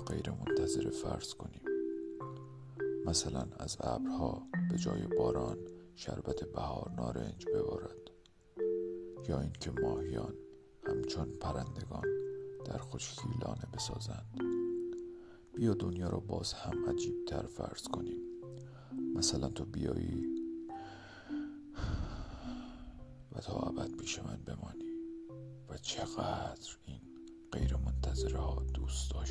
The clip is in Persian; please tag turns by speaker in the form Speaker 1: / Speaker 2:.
Speaker 1: غیر فرض کنیم. مثلا از ابرها به جای باران شربت بهار نارنج ببارد. یا اینکه ماهیان همچون پرندگان در خشکی لانه بسازند. بیا دنیا را باز هم عجیب تر فرض کنیم. مثلا تو بیایی و تا ابد پیش من بمانی. و چقدر این غیر منتظره دوست داشت